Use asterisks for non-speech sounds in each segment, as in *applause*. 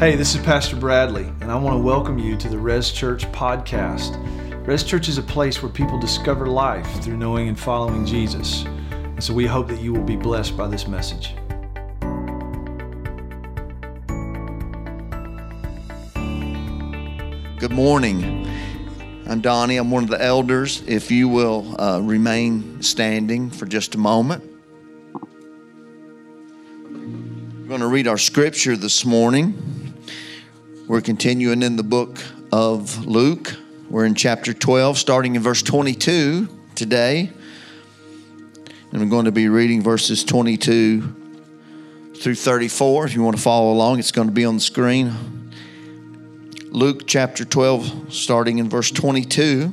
Hey, this is Pastor Bradley, and I want to welcome you to the Res Church podcast. Res Church is a place where people discover life through knowing and following Jesus. And so we hope that you will be blessed by this message. Good morning. I'm Donnie. I'm one of the elders. If you will uh, remain standing for just a moment. We're going to read our scripture this morning. We're continuing in the book of Luke. We're in chapter 12, starting in verse 22 today. And I'm going to be reading verses 22 through 34. If you want to follow along, it's going to be on the screen. Luke chapter 12, starting in verse 22.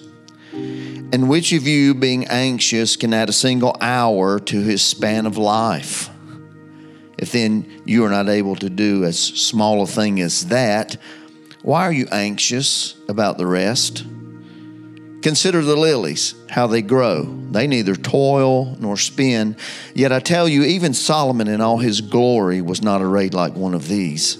And which of you, being anxious, can add a single hour to his span of life? If then you are not able to do as small a thing as that, why are you anxious about the rest? Consider the lilies, how they grow. They neither toil nor spin. Yet I tell you, even Solomon in all his glory was not arrayed like one of these.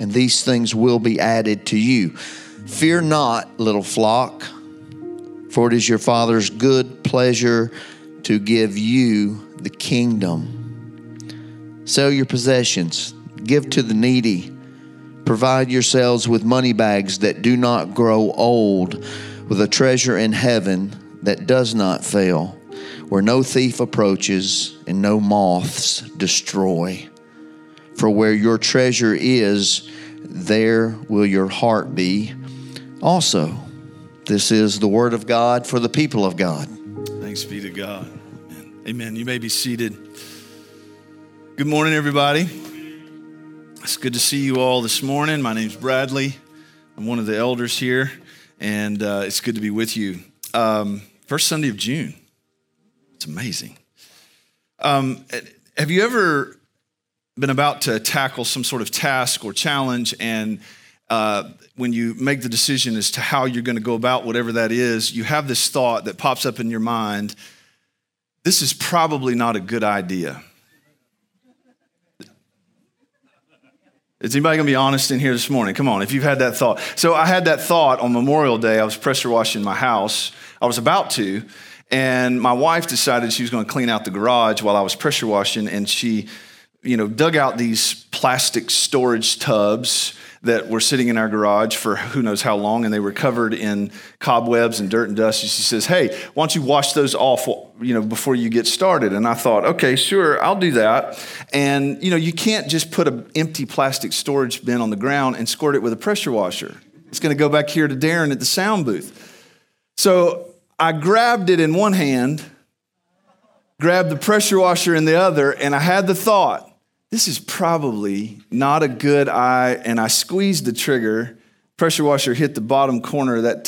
and these things will be added to you. Fear not, little flock, for it is your Father's good pleasure to give you the kingdom. Sell your possessions, give to the needy, provide yourselves with money bags that do not grow old, with a treasure in heaven that does not fail, where no thief approaches and no moths destroy. For where your treasure is, there will your heart be also. This is the word of God for the people of God. Thanks be to God. Amen. Amen. You may be seated. Good morning, everybody. It's good to see you all this morning. My name's Bradley. I'm one of the elders here, and uh, it's good to be with you. Um, first Sunday of June. It's amazing. Um, have you ever been about to tackle some sort of task or challenge, and uh, when you make the decision as to how you're going to go about whatever that is, you have this thought that pops up in your mind this is probably not a good idea. Is anybody going to be honest in here this morning? Come on, if you've had that thought. So I had that thought on Memorial Day. I was pressure washing my house. I was about to, and my wife decided she was going to clean out the garage while I was pressure washing, and she you know, dug out these plastic storage tubs that were sitting in our garage for who knows how long, and they were covered in cobwebs and dirt and dust. And she says, "Hey, why don't you wash those off, you know, before you get started?" And I thought, "Okay, sure, I'll do that." And you know, you can't just put an empty plastic storage bin on the ground and squirt it with a pressure washer. It's going to go back here to Darren at the sound booth. So I grabbed it in one hand, grabbed the pressure washer in the other, and I had the thought this is probably not a good eye. And I squeezed the trigger. Pressure washer hit the bottom corner of that,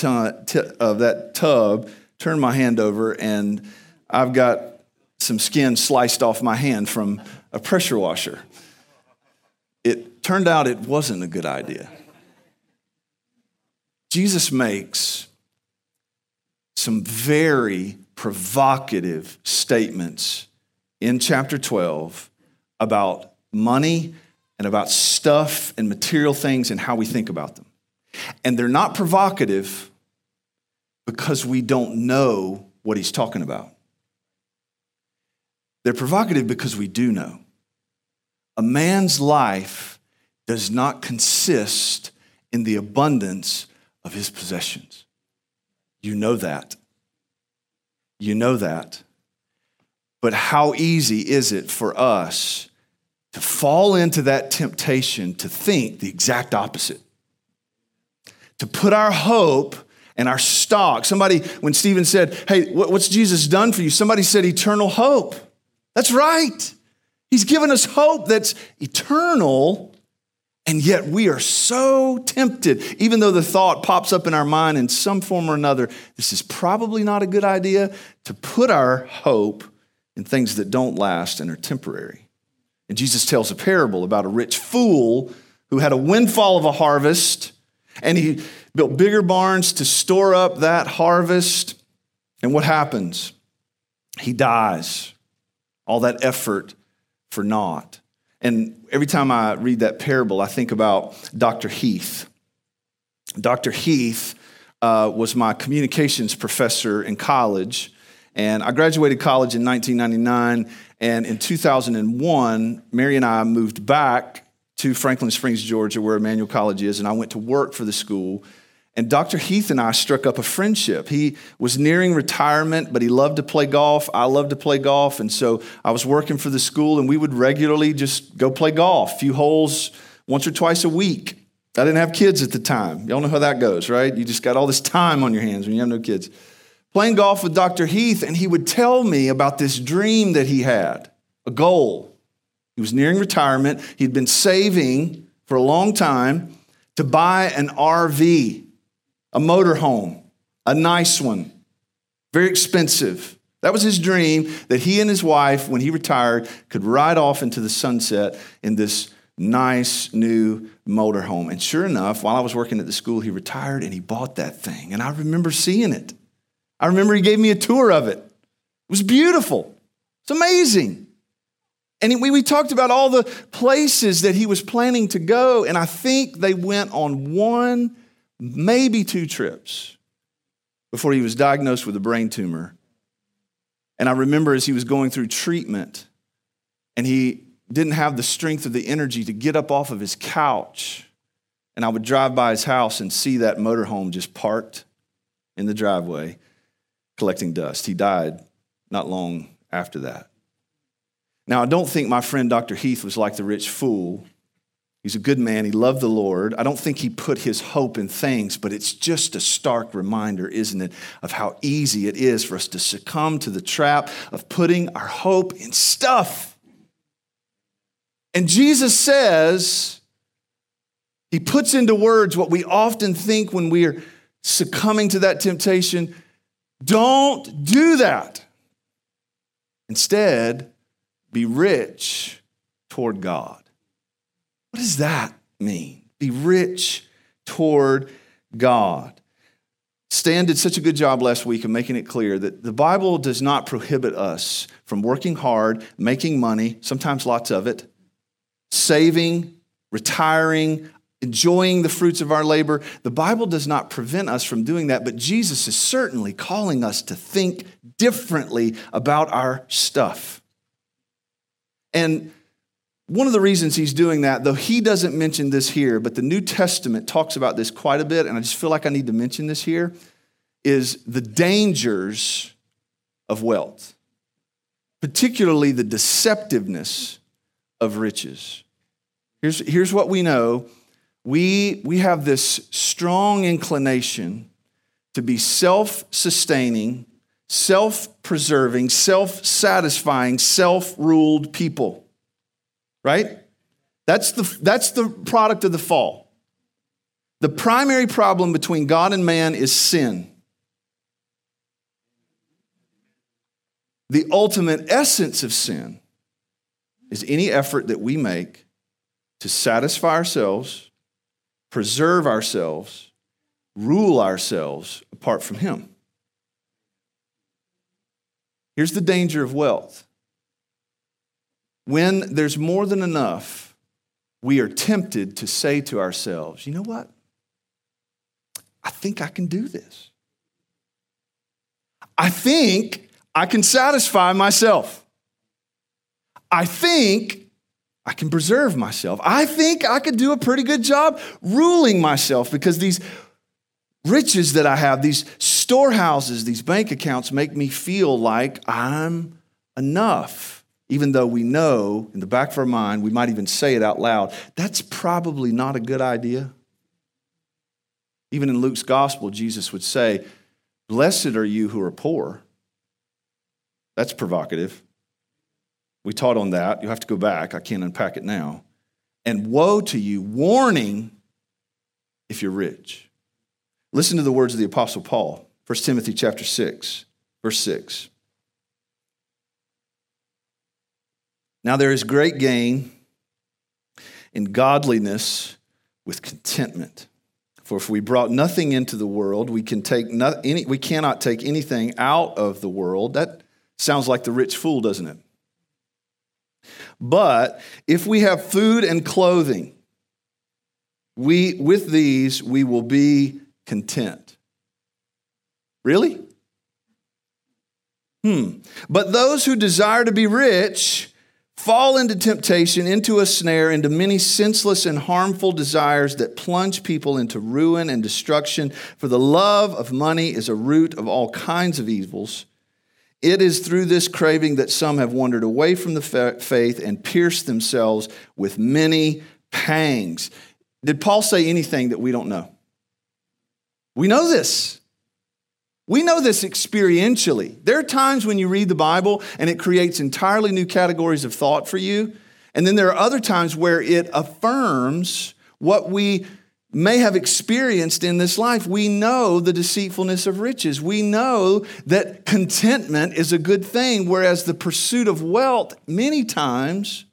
t- of that tub, turned my hand over, and I've got some skin sliced off my hand from a pressure washer. It turned out it wasn't a good idea. Jesus makes some very provocative statements in chapter 12 about money and about stuff and material things and how we think about them. And they're not provocative because we don't know what he's talking about. They're provocative because we do know. A man's life does not consist in the abundance of his possessions. You know that. You know that. But how easy is it for us to fall into that temptation to think the exact opposite? To put our hope and our stock. Somebody, when Stephen said, Hey, what's Jesus done for you? Somebody said, Eternal hope. That's right. He's given us hope that's eternal. And yet we are so tempted, even though the thought pops up in our mind in some form or another, this is probably not a good idea to put our hope in things that don't last and are temporary. And Jesus tells a parable about a rich fool who had a windfall of a harvest and he built bigger barns to store up that harvest. And what happens? He dies. All that effort for naught. And every time I read that parable, I think about Dr. Heath. Dr. Heath uh, was my communications professor in college. And I graduated college in 1999. And in 2001, Mary and I moved back to Franklin Springs, Georgia, where Emmanuel College is. And I went to work for the school. And Dr. Heath and I struck up a friendship. He was nearing retirement, but he loved to play golf. I loved to play golf. And so I was working for the school, and we would regularly just go play golf, a few holes once or twice a week. I didn't have kids at the time. Y'all know how that goes, right? You just got all this time on your hands when you have no kids. Playing golf with Dr. Heath, and he would tell me about this dream that he had, a goal. He was nearing retirement. He'd been saving for a long time to buy an RV a motorhome, a nice one, very expensive. That was his dream that he and his wife, when he retired, could ride off into the sunset in this nice new motorhome. And sure enough, while I was working at the school, he retired and he bought that thing. And I remember seeing it. I remember he gave me a tour of it. It was beautiful. It's amazing. And we, we talked about all the places that he was planning to go. And I think they went on one maybe two trips before he was diagnosed with a brain tumor. And I remember as he was going through treatment and he didn't have the strength or the energy to get up off of his couch. And I would drive by his house and see that motorhome just parked in the driveway collecting dust. He died not long after that. Now, I don't think my friend Dr. Heath was like the rich fool He's a good man. He loved the Lord. I don't think he put his hope in things, but it's just a stark reminder, isn't it, of how easy it is for us to succumb to the trap of putting our hope in stuff. And Jesus says, he puts into words what we often think when we are succumbing to that temptation. Don't do that. Instead, be rich toward God. What does that mean? Be rich toward God. Stan did such a good job last week of making it clear that the Bible does not prohibit us from working hard, making money, sometimes lots of it, saving, retiring, enjoying the fruits of our labor. The Bible does not prevent us from doing that, but Jesus is certainly calling us to think differently about our stuff. And one of the reasons he's doing that, though he doesn't mention this here, but the New Testament talks about this quite a bit, and I just feel like I need to mention this here, is the dangers of wealth, particularly the deceptiveness of riches. Here's, here's what we know we, we have this strong inclination to be self sustaining, self preserving, self satisfying, self ruled people right? That's the, that's the product of the fall. The primary problem between God and man is sin. The ultimate essence of sin is any effort that we make to satisfy ourselves, preserve ourselves, rule ourselves apart from Him. Here's the danger of wealth when there's more than enough, we are tempted to say to ourselves, you know what? I think I can do this. I think I can satisfy myself. I think I can preserve myself. I think I could do a pretty good job ruling myself because these riches that I have, these storehouses, these bank accounts make me feel like I'm enough. Even though we know in the back of our mind, we might even say it out loud, that's probably not a good idea. Even in Luke's gospel, Jesus would say, Blessed are you who are poor. That's provocative. We taught on that. You have to go back. I can't unpack it now. And woe to you, warning if you're rich. Listen to the words of the apostle Paul, 1 Timothy chapter 6, verse 6. Now there is great gain in godliness with contentment. For if we brought nothing into the world, we can take no, any, we cannot take anything out of the world. That sounds like the rich fool, doesn't it? But if we have food and clothing, we with these we will be content. Really? Hmm. But those who desire to be rich fall into temptation, into a snare, into many senseless and harmful desires that plunge people into ruin and destruction. For the love of money is a root of all kinds of evils. It is through this craving that some have wandered away from the faith and pierced themselves with many pangs. Did Paul say anything that we don't know? We know this. We know this experientially. There are times when you read the Bible and it creates entirely new categories of thought for you. And then there are other times where it affirms what we may have experienced in this life. We know the deceitfulness of riches. We know that contentment is a good thing, whereas the pursuit of wealth many times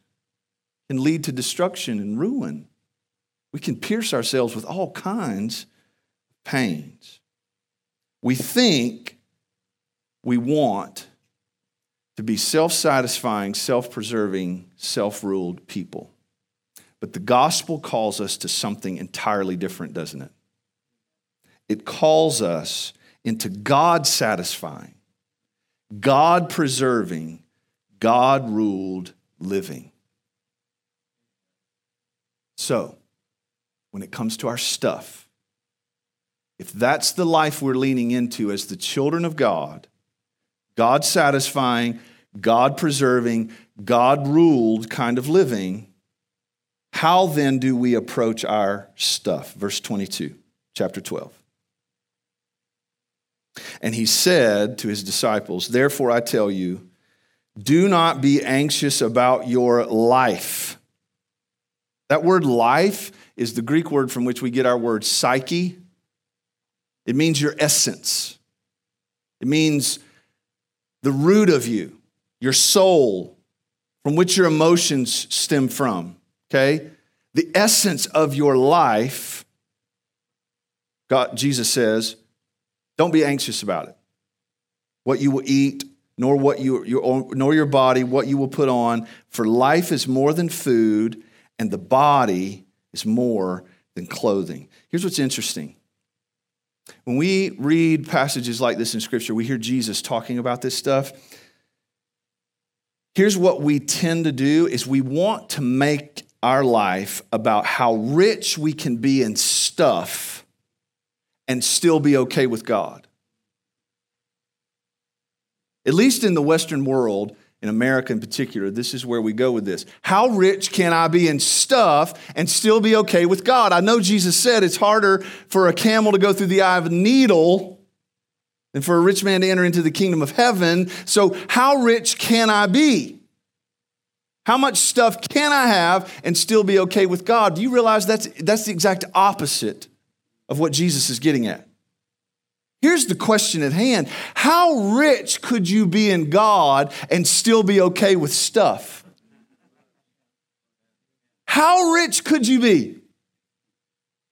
can lead to destruction and ruin. We can pierce ourselves with all kinds of pains. We think we want to be self satisfying, self preserving, self ruled people. But the gospel calls us to something entirely different, doesn't it? It calls us into God satisfying, God preserving, God ruled living. So, when it comes to our stuff, if that's the life we're leaning into as the children of God, God satisfying, God preserving, God ruled kind of living, how then do we approach our stuff? Verse 22, chapter 12. And he said to his disciples, Therefore I tell you, do not be anxious about your life. That word life is the Greek word from which we get our word psyche. It means your essence, it means the root of you, your soul, from which your emotions stem from okay? The essence of your life, God, Jesus says, don't be anxious about it. What you will eat, nor what you, your, nor your body, what you will put on. For life is more than food, and the body is more than clothing. Here's what's interesting. When we read passages like this in Scripture, we hear Jesus talking about this stuff. Here's what we tend to do is we want to make our life about how rich we can be in stuff and still be okay with God. At least in the Western world, in America in particular, this is where we go with this. How rich can I be in stuff and still be okay with God? I know Jesus said it's harder for a camel to go through the eye of a needle than for a rich man to enter into the kingdom of heaven. So, how rich can I be? How much stuff can I have and still be okay with God? Do you realize that's, that's the exact opposite of what Jesus is getting at? Here's the question at hand How rich could you be in God and still be okay with stuff? How rich could you be?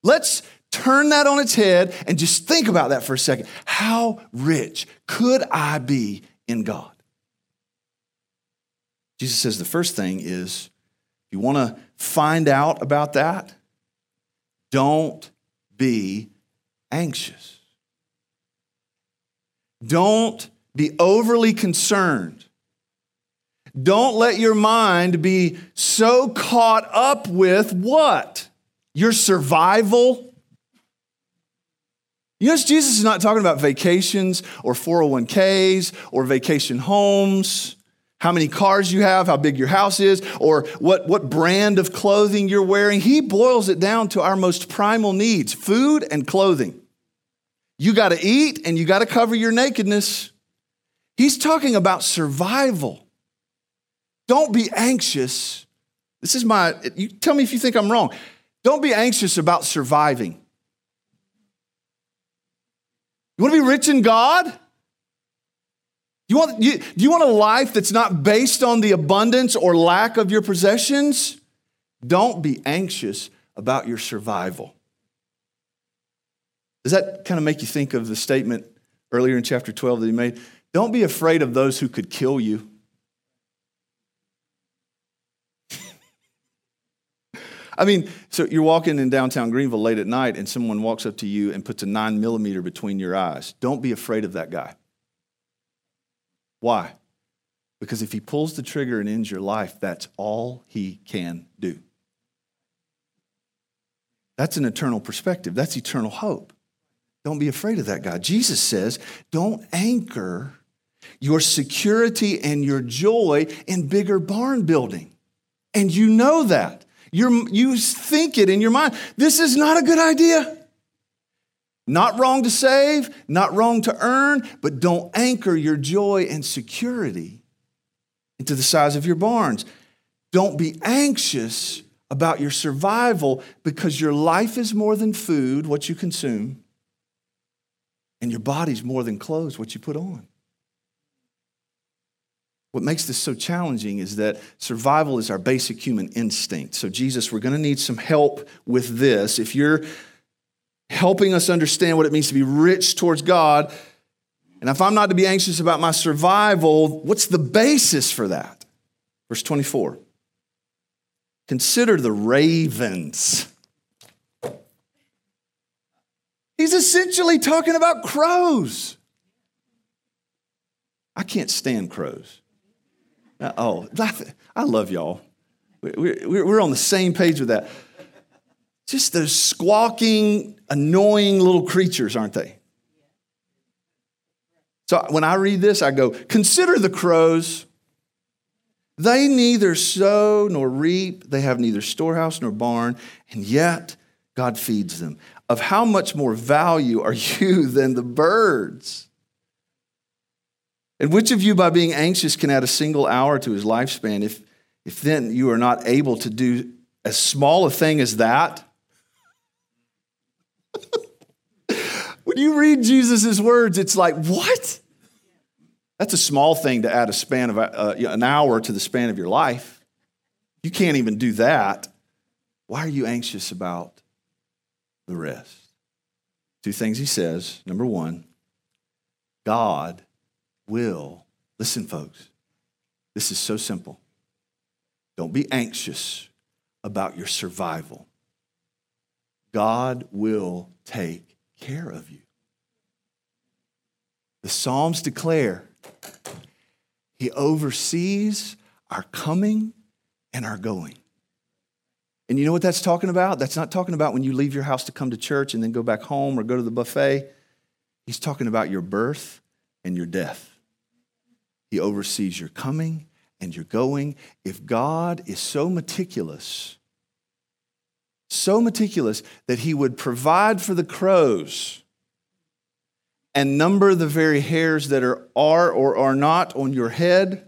Let's turn that on its head and just think about that for a second. How rich could I be in God? Jesus says the first thing is if you want to find out about that, don't be anxious. Don't be overly concerned. Don't let your mind be so caught up with what? Your survival. You notice Jesus is not talking about vacations or 401ks or vacation homes, how many cars you have, how big your house is, or what, what brand of clothing you're wearing. He boils it down to our most primal needs food and clothing. You got to eat and you got to cover your nakedness. He's talking about survival. Don't be anxious. This is my, you tell me if you think I'm wrong. Don't be anxious about surviving. You want to be rich in God? You want, you, do you want a life that's not based on the abundance or lack of your possessions? Don't be anxious about your survival. Does that kind of make you think of the statement earlier in chapter 12 that he made? Don't be afraid of those who could kill you. *laughs* I mean, so you're walking in downtown Greenville late at night and someone walks up to you and puts a nine millimeter between your eyes. Don't be afraid of that guy. Why? Because if he pulls the trigger and ends your life, that's all he can do. That's an eternal perspective, that's eternal hope. Don't be afraid of that guy. Jesus says, don't anchor your security and your joy in bigger barn building. And you know that. You're, you think it in your mind. This is not a good idea. Not wrong to save, not wrong to earn, but don't anchor your joy and security into the size of your barns. Don't be anxious about your survival because your life is more than food, what you consume, and your body's more than clothes, what you put on. What makes this so challenging is that survival is our basic human instinct. So, Jesus, we're going to need some help with this. If you're helping us understand what it means to be rich towards God, and if I'm not to be anxious about my survival, what's the basis for that? Verse 24 Consider the ravens. He's essentially talking about crows. I can't stand crows. Oh, I love y'all. We're on the same page with that. Just those squawking, annoying little creatures, aren't they? So when I read this, I go, Consider the crows. They neither sow nor reap, they have neither storehouse nor barn, and yet God feeds them. Of how much more value are you *laughs* than the birds? And which of you, by being anxious, can add a single hour to his lifespan if, if then you are not able to do as small a thing as that? You read Jesus' words, it's like, what? That's a small thing to add a span of uh, an hour to the span of your life. You can't even do that. Why are you anxious about the rest? Two things he says. Number one, God will. Listen, folks, this is so simple. Don't be anxious about your survival. God will take care of you. The Psalms declare He oversees our coming and our going. And you know what that's talking about? That's not talking about when you leave your house to come to church and then go back home or go to the buffet. He's talking about your birth and your death. He oversees your coming and your going. If God is so meticulous, so meticulous that he would provide for the crows and number the very hairs that are, are or are not on your head,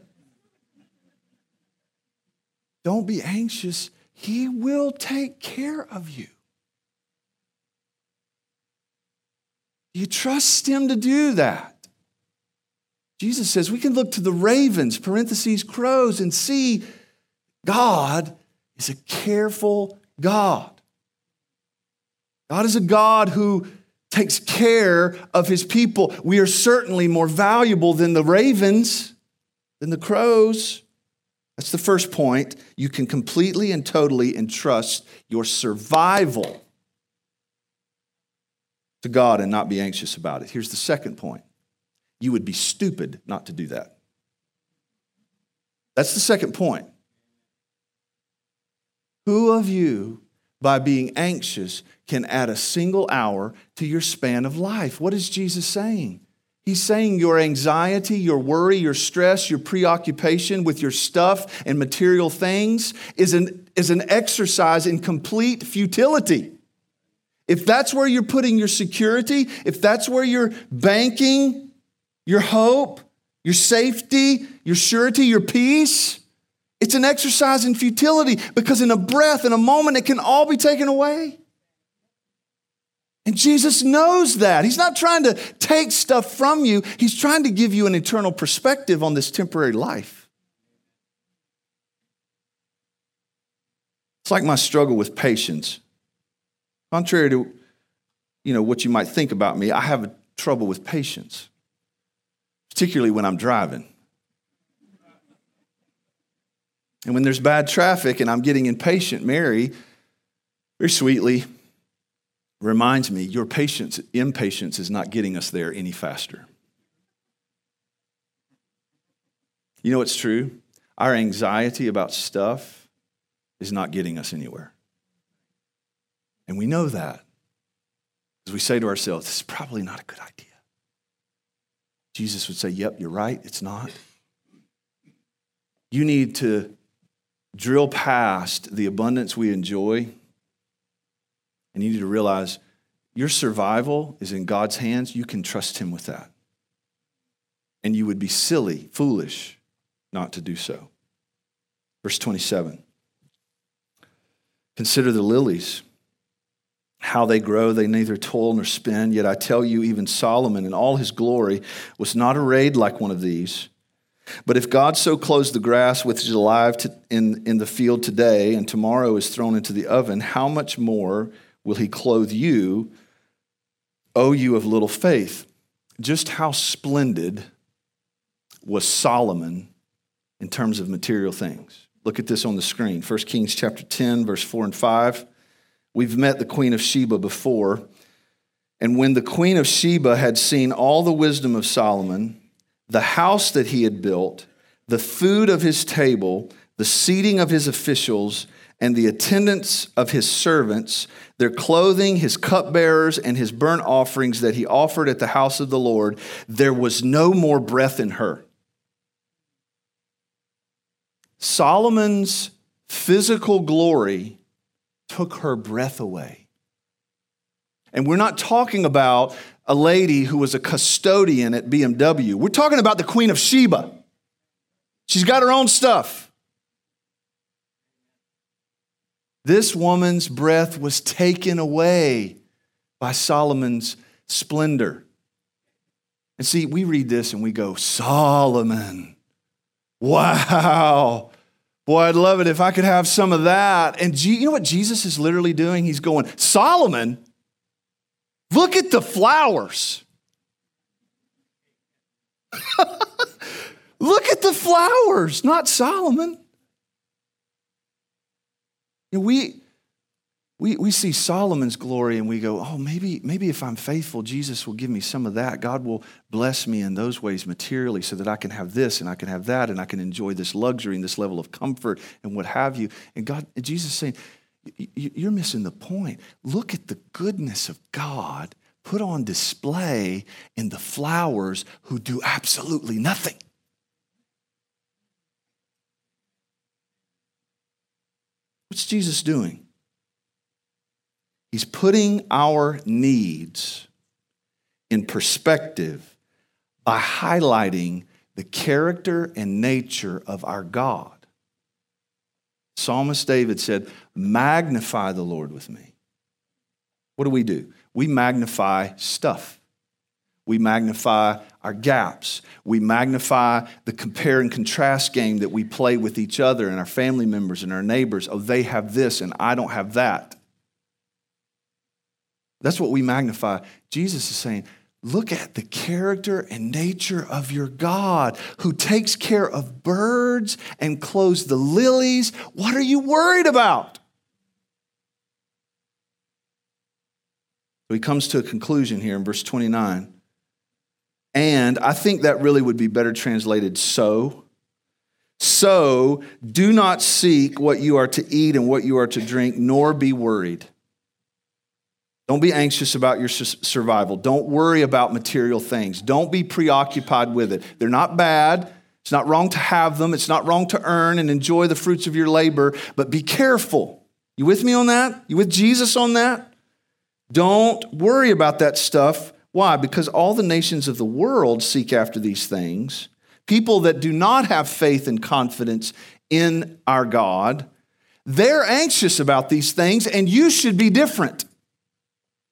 don't be anxious. He will take care of you. You trust him to do that. Jesus says we can look to the ravens, parentheses, crows, and see God is a careful God. God is a God who takes care of his people. We are certainly more valuable than the ravens, than the crows. That's the first point. You can completely and totally entrust your survival to God and not be anxious about it. Here's the second point you would be stupid not to do that. That's the second point. Who of you, by being anxious, can add a single hour to your span of life? What is Jesus saying? He's saying your anxiety, your worry, your stress, your preoccupation with your stuff and material things is an, is an exercise in complete futility. If that's where you're putting your security, if that's where you're banking your hope, your safety, your surety, your peace, it's an exercise in futility because in a breath, in a moment, it can all be taken away. And Jesus knows that. He's not trying to take stuff from you, He's trying to give you an eternal perspective on this temporary life. It's like my struggle with patience. Contrary to you know, what you might think about me, I have trouble with patience, particularly when I'm driving. And when there's bad traffic and I'm getting impatient, Mary, very sweetly, reminds me your patience, impatience is not getting us there any faster. You know what's true? Our anxiety about stuff is not getting us anywhere. And we know that. As we say to ourselves, this is probably not a good idea. Jesus would say, Yep, you're right, it's not. You need to drill past the abundance we enjoy, and you need to realize your survival is in God's hands. You can trust Him with that. And you would be silly, foolish not to do so. Verse 27 Consider the lilies how they grow, they neither toil nor spin. Yet I tell you, even Solomon in all his glory was not arrayed like one of these. But if God so clothes the grass which is alive to, in, in the field today and tomorrow is thrown into the oven, how much more will he clothe you, O you of little faith? Just how splendid was Solomon in terms of material things? Look at this on the screen. 1 Kings chapter 10, verse 4 and 5. We've met the Queen of Sheba before. And when the Queen of Sheba had seen all the wisdom of Solomon, the house that he had built, the food of his table, the seating of his officials, and the attendance of his servants, their clothing, his cupbearers, and his burnt offerings that he offered at the house of the Lord, there was no more breath in her. Solomon's physical glory took her breath away. And we're not talking about a lady who was a custodian at BMW. We're talking about the Queen of Sheba. She's got her own stuff. This woman's breath was taken away by Solomon's splendor. And see, we read this and we go, Solomon, wow, Boy, I'd love it if I could have some of that. And you know what Jesus is literally doing? He's going, Solomon, look at the flowers. *laughs* look at the flowers, not Solomon. You know, we, we, we see Solomon's glory and we go, oh, maybe, maybe if I'm faithful, Jesus will give me some of that. God will bless me in those ways materially so that I can have this and I can have that and I can enjoy this luxury and this level of comfort and what have you. And God, Jesus is saying, you're missing the point. Look at the goodness of God put on display in the flowers who do absolutely nothing. What's Jesus doing? He's putting our needs in perspective by highlighting the character and nature of our God. Psalmist David said, Magnify the Lord with me. What do we do? We magnify stuff. We magnify our gaps. We magnify the compare and contrast game that we play with each other and our family members and our neighbors. Oh, they have this and I don't have that. That's what we magnify. Jesus is saying, look at the character and nature of your God who takes care of birds and clothes the lilies. What are you worried about? He comes to a conclusion here in verse 29. And I think that really would be better translated so. So do not seek what you are to eat and what you are to drink, nor be worried. Don't be anxious about your survival. Don't worry about material things. Don't be preoccupied with it. They're not bad. It's not wrong to have them. It's not wrong to earn and enjoy the fruits of your labor, but be careful. You with me on that? You with Jesus on that? Don't worry about that stuff. Why? Because all the nations of the world seek after these things. People that do not have faith and confidence in our God, they're anxious about these things, and you should be different.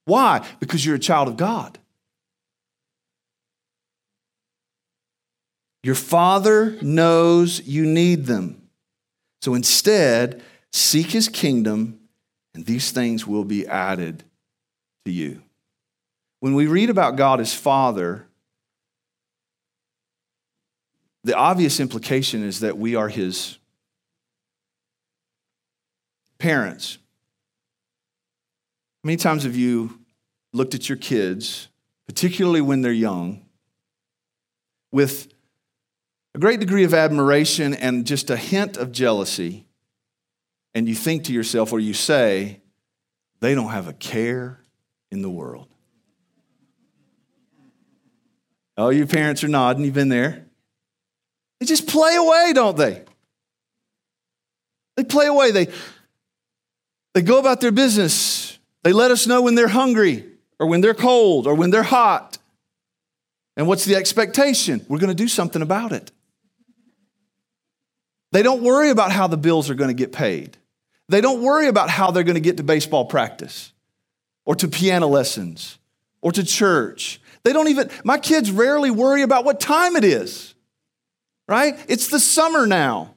Why? Because you're a child of God. Your Father knows you need them. So instead, seek His kingdom, and these things will be added to you. When we read about God as Father, the obvious implication is that we are His parents. How many times have you looked at your kids, particularly when they're young, with a great degree of admiration and just a hint of jealousy, and you think to yourself, or you say, they don't have a care in the world? Oh, your parents are nodding, you've been there. They just play away, don't they? They play away. They, they go about their business they let us know when they're hungry or when they're cold or when they're hot. And what's the expectation? We're going to do something about it. They don't worry about how the bills are going to get paid. They don't worry about how they're going to get to baseball practice or to piano lessons or to church. They don't even, my kids rarely worry about what time it is, right? It's the summer now.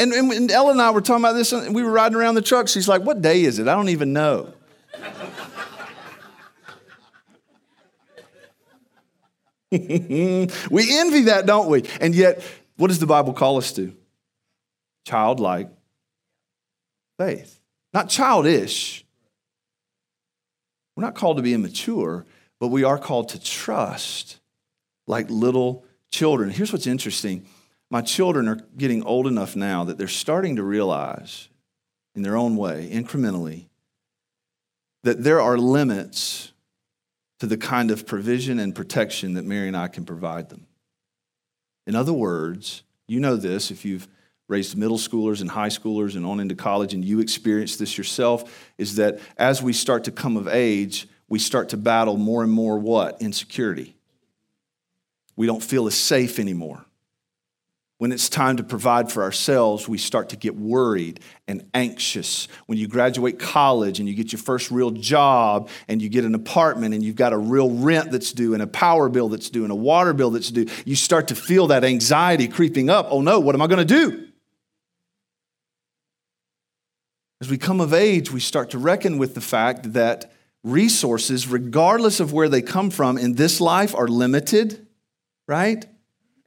And, and Ella and I were talking about this, and we were riding around the truck. She's like, What day is it? I don't even know. *laughs* we envy that, don't we? And yet, what does the Bible call us to? Childlike faith. Not childish. We're not called to be immature, but we are called to trust like little children. Here's what's interesting my children are getting old enough now that they're starting to realize, in their own way, incrementally, that there are limits to the kind of provision and protection that Mary and I can provide them. In other words, you know this if you've raised middle schoolers and high schoolers and on into college and you experience this yourself is that as we start to come of age, we start to battle more and more what? Insecurity. We don't feel as safe anymore when it's time to provide for ourselves, we start to get worried and anxious. When you graduate college and you get your first real job and you get an apartment and you've got a real rent that's due and a power bill that's due and a water bill that's due, you start to feel that anxiety creeping up. Oh no, what am I going to do? As we come of age, we start to reckon with the fact that resources, regardless of where they come from in this life, are limited, right?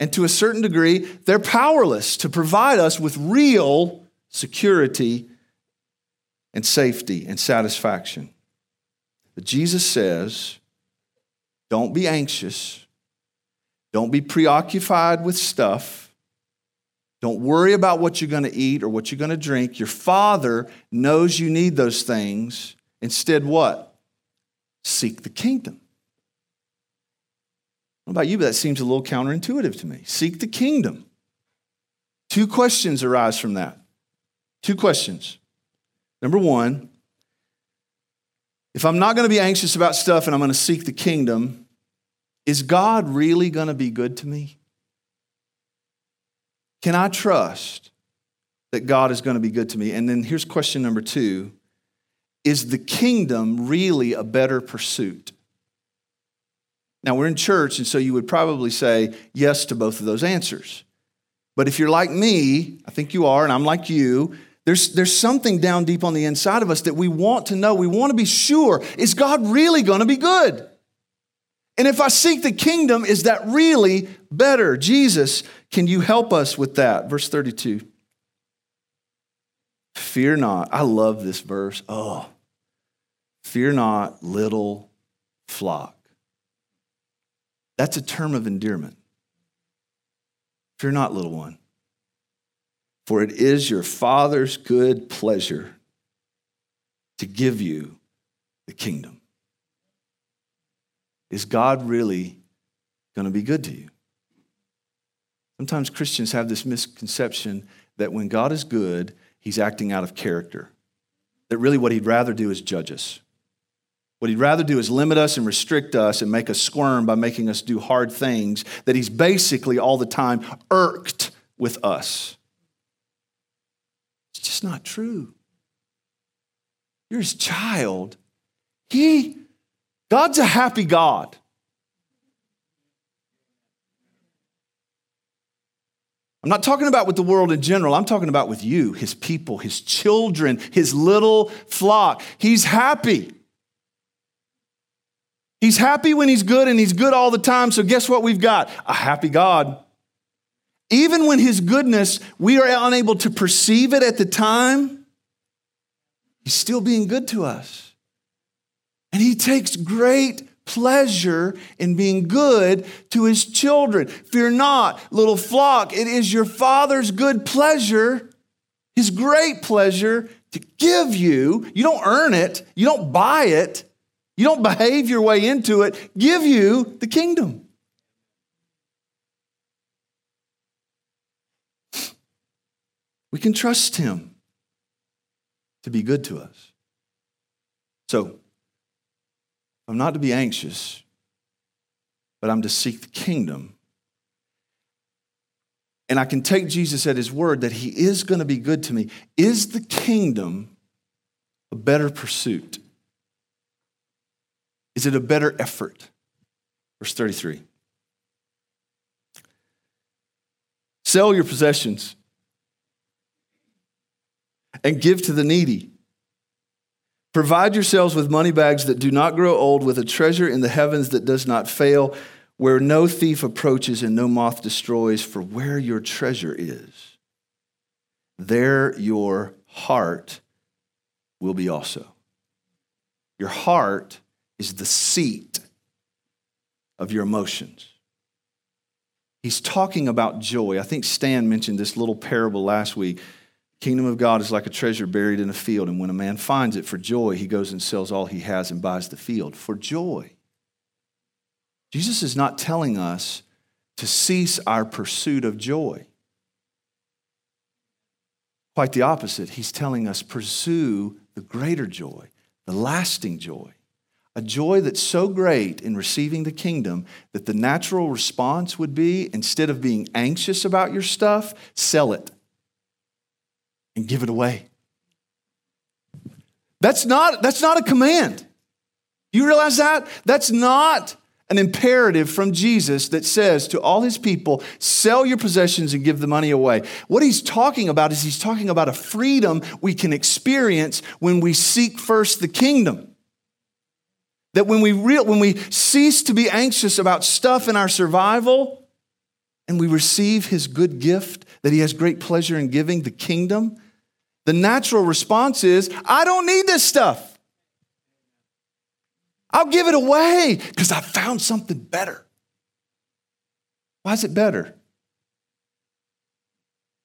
And to a certain degree, they're powerless to provide us with real security and safety and satisfaction. But Jesus says, don't be anxious. Don't be preoccupied with stuff. Don't worry about what you're going to eat or what you're going to drink. Your Father knows you need those things. Instead, what? Seek the kingdom about you, but that seems a little counterintuitive to me. Seek the kingdom. Two questions arise from that. Two questions. Number one, if I'm not going to be anxious about stuff and I'm going to seek the kingdom, is God really going to be good to me? Can I trust that God is going to be good to me? And then here's question number two Is the kingdom really a better pursuit? Now, we're in church, and so you would probably say yes to both of those answers. But if you're like me, I think you are, and I'm like you, there's, there's something down deep on the inside of us that we want to know. We want to be sure is God really going to be good? And if I seek the kingdom, is that really better? Jesus, can you help us with that? Verse 32. Fear not. I love this verse. Oh, fear not, little flock. That's a term of endearment. Fear not, little one. For it is your Father's good pleasure to give you the kingdom. Is God really going to be good to you? Sometimes Christians have this misconception that when God is good, he's acting out of character. That really what he'd rather do is judge us. What he'd rather do is limit us and restrict us and make us squirm by making us do hard things, that he's basically all the time irked with us. It's just not true. You're his child. He, God's a happy God. I'm not talking about with the world in general. I'm talking about with you, his people, his children, his little flock. He's happy. He's happy when he's good and he's good all the time. So, guess what we've got? A happy God. Even when his goodness, we are unable to perceive it at the time, he's still being good to us. And he takes great pleasure in being good to his children. Fear not, little flock, it is your Father's good pleasure, his great pleasure to give you. You don't earn it, you don't buy it, you don't behave your way into it, give you the kingdom. We can trust him to be good to us. So, I'm not to be anxious, but I'm to seek the kingdom. And I can take Jesus at his word that he is going to be good to me. Is the kingdom a better pursuit? Is it a better effort? Verse 33. Sell your possessions and give to the needy. Provide yourselves with money bags that do not grow old, with a treasure in the heavens that does not fail, where no thief approaches and no moth destroys. For where your treasure is, there your heart will be also. Your heart is the seat of your emotions. He's talking about joy. I think Stan mentioned this little parable last week Kingdom of God is like a treasure buried in a field, and when a man finds it for joy, he goes and sells all he has and buys the field for joy. Jesus is not telling us to cease our pursuit of joy. Quite the opposite. He's telling us pursue the greater joy, the lasting joy. A joy that's so great in receiving the kingdom that the natural response would be instead of being anxious about your stuff, sell it and give it away. That's not, that's not a command. You realize that? That's not an imperative from Jesus that says to all his people, sell your possessions and give the money away. What he's talking about is he's talking about a freedom we can experience when we seek first the kingdom. That when we, real, when we cease to be anxious about stuff in our survival and we receive his good gift that he has great pleasure in giving, the kingdom, the natural response is, I don't need this stuff. I'll give it away because I found something better. Why is it better?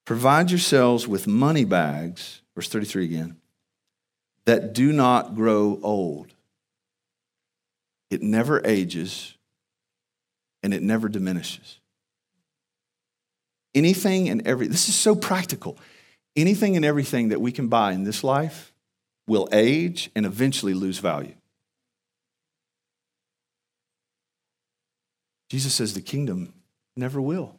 Provide yourselves with money bags, verse 33 again, that do not grow old. It never ages and it never diminishes. Anything and every, this is so practical. Anything and everything that we can buy in this life will age and eventually lose value. Jesus says the kingdom never will.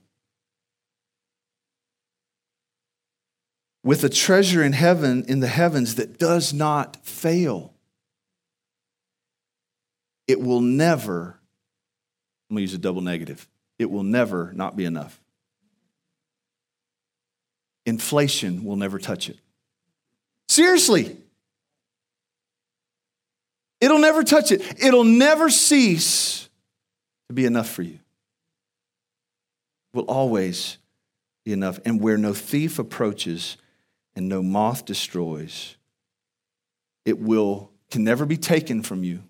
With a treasure in heaven, in the heavens that does not fail. It will never, I'm going to use a double negative, it will never not be enough inflation will never touch it. Seriously. It'll never touch it. It'll never cease to be enough for you. It will always be enough. And where no thief approaches and no moth destroys, it will can never be taken from you.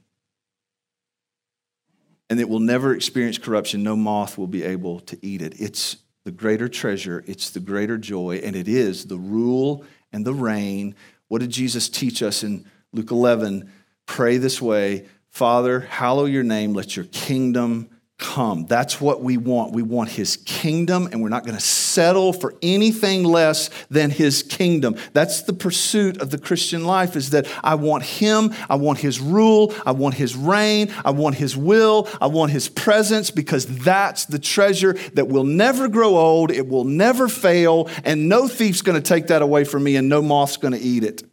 And it will never experience corruption. No moth will be able to eat it. It's the greater treasure, it's the greater joy, and it is the rule and the reign. What did Jesus teach us in Luke 11? Pray this way Father, hallow your name, let your kingdom come. That's what we want. We want his kingdom, and we're not going to settle for anything less than his kingdom. That's the pursuit of the Christian life is that I want him, I want his rule, I want his reign, I want his will, I want his presence because that's the treasure that will never grow old, it will never fail, and no thief's going to take that away from me and no moth's going to eat it.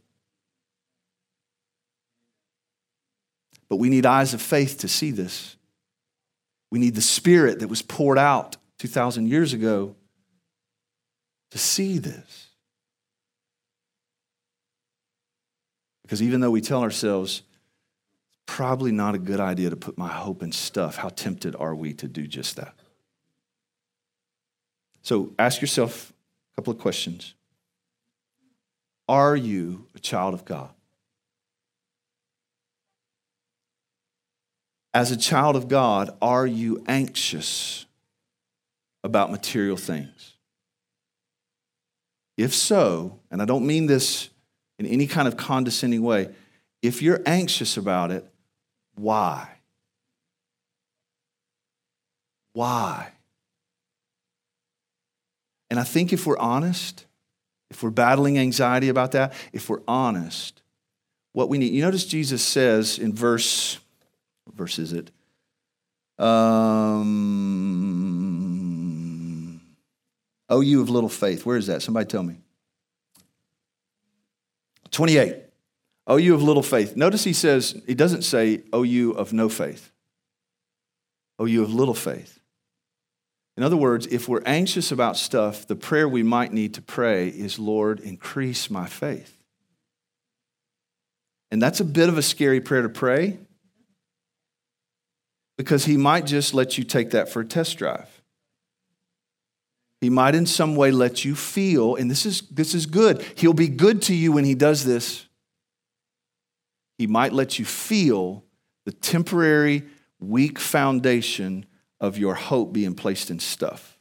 But we need eyes of faith to see this. We need the Spirit that was poured out 2,000 years ago to see this. Because even though we tell ourselves, probably not a good idea to put my hope in stuff, how tempted are we to do just that? So ask yourself a couple of questions. Are you a child of God? As a child of God, are you anxious about material things? If so, and I don't mean this in any kind of condescending way, if you're anxious about it, why? Why? And I think if we're honest, if we're battling anxiety about that, if we're honest, what we need, you notice Jesus says in verse verse is it? Um, oh, you of little faith. Where is that? Somebody tell me. 28. Oh, you of little faith. Notice he says, he doesn't say, oh, you of no faith. Oh, you of little faith. In other words, if we're anxious about stuff, the prayer we might need to pray is, Lord, increase my faith. And that's a bit of a scary prayer to pray because he might just let you take that for a test drive. He might in some way let you feel, and this is, this is good. He'll be good to you when he does this. He might let you feel the temporary, weak foundation of your hope being placed in stuff.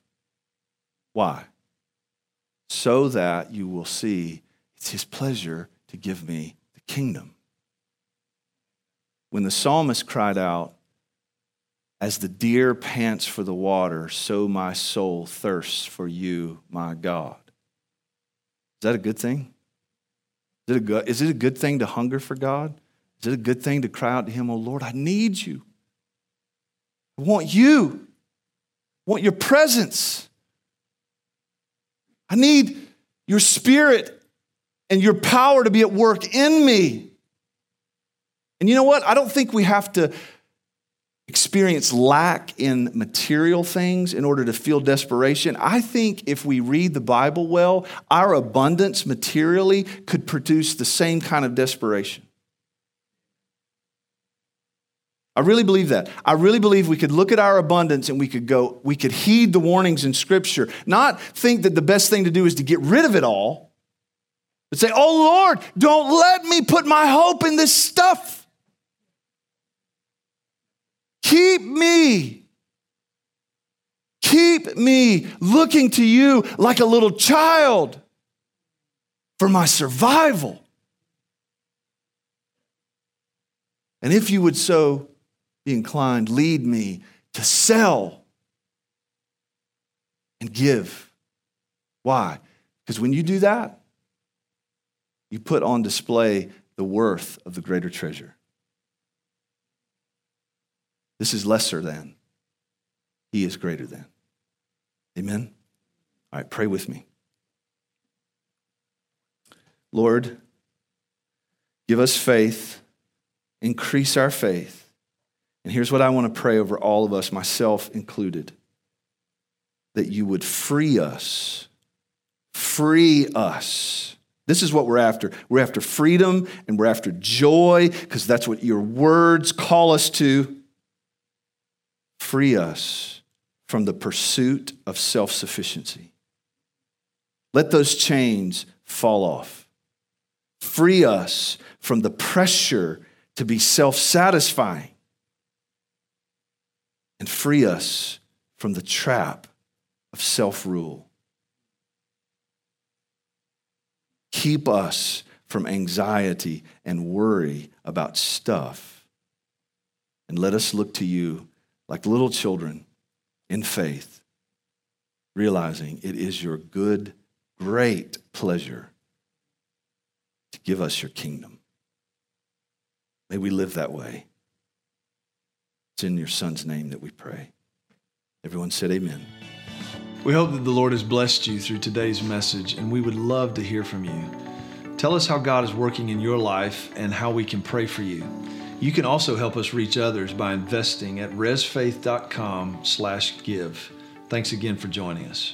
Why? So that you will see it's his pleasure to give me the kingdom. When the psalmist cried out, as the deer pants for the water, so my soul thirsts for you, my God. Is that a good thing? Is it a good, is it a good thing to hunger for God? Is it a good thing to cry out to Him, Oh Lord, I need you. I want you. I want your presence. I need your spirit and your power to be at work in me. And you know what? I don't think we have to experience lack in material things in order to feel desperation. I think if we read the Bible well, our abundance materially could produce the same kind of desperation. I really believe that. I really believe we could look at our abundance and we could go, we could heed the warnings in Scripture, not think that the best thing to do is to get rid of it all, but say, Oh Lord, don't let me put my hope in this stuff. Keep me. Keep me looking to you like a little child for my survival. And if you would so be inclined, lead me to sell and give. Why? Because when you do that, you put on display the worth of the greater treasure. This is lesser than. He is greater than. Amen? All right, pray with me. Lord, give us faith, increase our faith. And here's what I want to pray over all of us, myself included that you would free us. Free us. This is what we're after. We're after freedom and we're after joy because that's what your words call us to free us from the pursuit of self sufficiency. Let those chains fall off. Free us from the pressure to be self satisfying. And free us from the trap of self rule. Keep us from anxiety and worry about stuff. And let us look to you like little children in faith, realizing it is your good, great pleasure to give us your kingdom. May we live that way. It's in your son's name that we pray. Everyone said, Amen. We hope that the Lord has blessed you through today's message, and we would love to hear from you. Tell us how God is working in your life and how we can pray for you. You can also help us reach others by investing at resfaith.com/give. Thanks again for joining us.